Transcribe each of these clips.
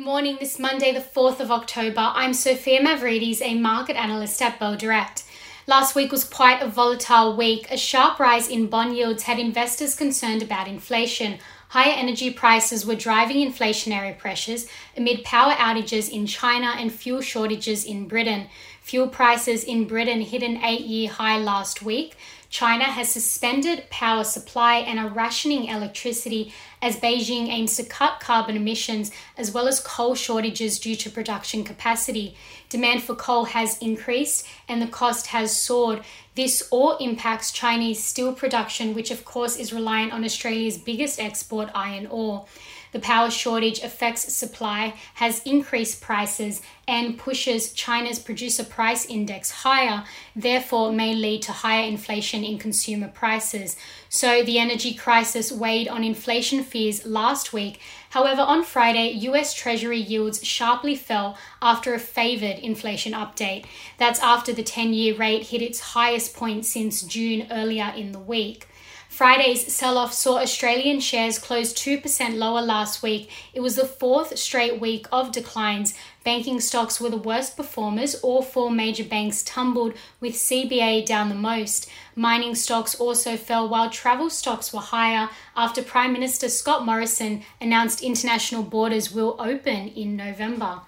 morning, this Monday, the 4th of October. I'm Sophia Mavridis, a market analyst at Bell Direct. Last week was quite a volatile week. A sharp rise in bond yields had investors concerned about inflation. Higher energy prices were driving inflationary pressures amid power outages in China and fuel shortages in Britain. Fuel prices in Britain hit an eight year high last week. China has suspended power supply and are rationing electricity as Beijing aims to cut carbon emissions as well as coal shortages due to production capacity. Demand for coal has increased and the cost has soared. This all impacts Chinese steel production, which of course is reliant on Australia's biggest export, iron ore. The power shortage affects supply, has increased prices, and pushes China's producer price index higher, therefore, may lead to higher inflation in consumer prices. So, the energy crisis weighed on inflation fears last week. However, on Friday, US Treasury yields sharply fell after a favored inflation update. That's after the 10 year rate hit its highest point since June earlier in the week. Friday's sell off saw Australian shares close 2% lower last week. It was the fourth straight week of declines. Banking stocks were the worst performers. All four major banks tumbled, with CBA down the most. Mining stocks also fell, while travel stocks were higher after Prime Minister Scott Morrison announced international borders will open in November.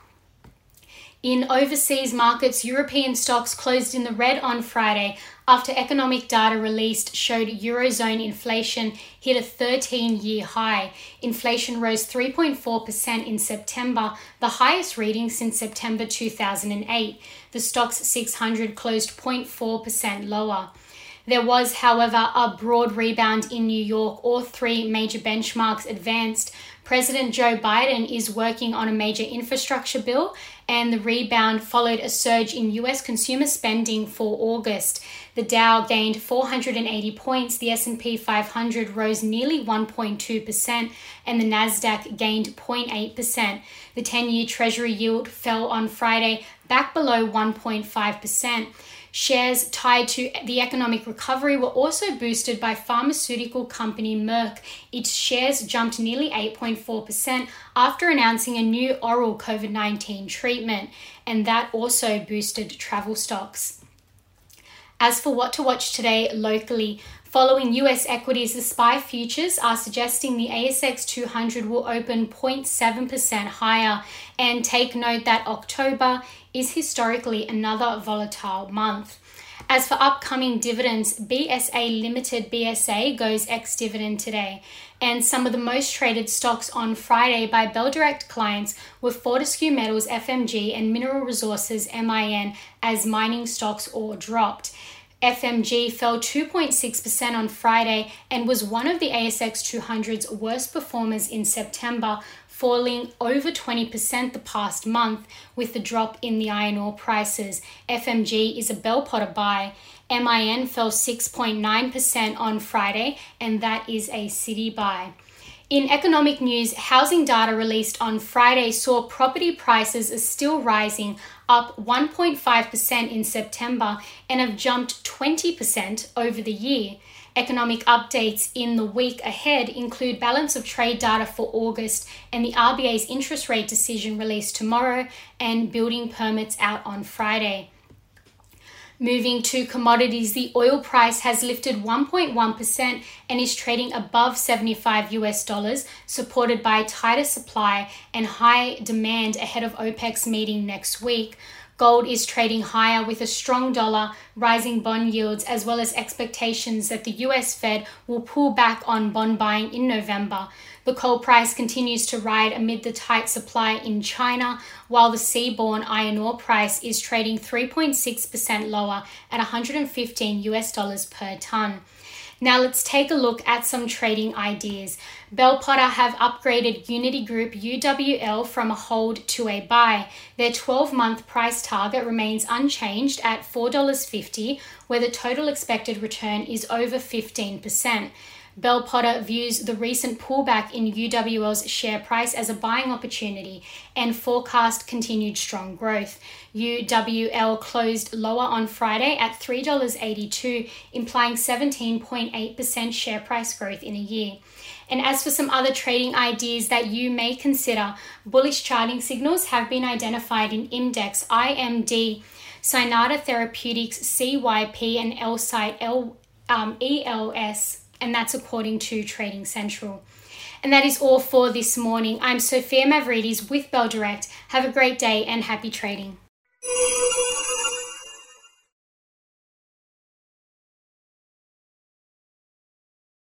In overseas markets, European stocks closed in the red on Friday after economic data released showed Eurozone inflation hit a 13 year high. Inflation rose 3.4% in September, the highest reading since September 2008. The Stoxx 600 closed 0.4% lower. There was, however, a broad rebound in New York. All three major benchmarks advanced. President Joe Biden is working on a major infrastructure bill, and the rebound followed a surge in US consumer spending for August. The Dow gained 480 points, the S&P 500 rose nearly 1.2%, and the Nasdaq gained 0.8%. The 10-year Treasury yield fell on Friday back below 1.5%. Shares tied to the economic recovery were also boosted by pharmaceutical company Merck. Its shares jumped nearly 8.4% after announcing a new oral COVID 19 treatment, and that also boosted travel stocks. As for what to watch today locally, Following US equities, the SPI futures are suggesting the ASX 200 will open 0.7% higher. And take note that October is historically another volatile month. As for upcoming dividends, BSA Limited BSA goes ex dividend today. And some of the most traded stocks on Friday by Bell Direct clients were Fortescue Metals FMG and Mineral Resources MIN as mining stocks all dropped. FMG fell 2.6% on Friday and was one of the ASX 200's worst performers in September, falling over 20% the past month with the drop in the iron ore prices. FMG is a bell potter buy. MIN fell 6.9% on Friday, and that is a Citi buy. In economic news, housing data released on Friday saw property prices are still rising, up 1.5% in September and have jumped 20% over the year. Economic updates in the week ahead include balance of trade data for August and the RBA's interest rate decision released tomorrow and building permits out on Friday. Moving to commodities, the oil price has lifted 1.1% and is trading above 75 US dollars, supported by tighter supply and high demand ahead of OPEC's meeting next week. Gold is trading higher with a strong dollar, rising bond yields, as well as expectations that the US Fed will pull back on bond buying in November. The coal price continues to ride amid the tight supply in China, while the seaborne iron ore price is trading 3.6% lower at 115 US dollars per ton. Now let's take a look at some trading ideas. Bell Potter have upgraded Uniti Group UWL from a hold to a buy. Their 12 month price target remains unchanged at $4.50, where the total expected return is over 15%. Bell Potter views the recent pullback in UWL's share price as a buying opportunity and forecast continued strong growth. UWL closed lower on Friday at $3.82, implying 17.8% share price growth in a year. And as for some other trading ideas that you may consider, bullish charting signals have been identified in IMDEX, IMD, Cynata Therapeutics, CYP, and Elsight L, um, ELS, and that's according to Trading Central. And that is all for this morning. I'm Sophia Mavridis with Bell Direct. Have a great day and happy trading.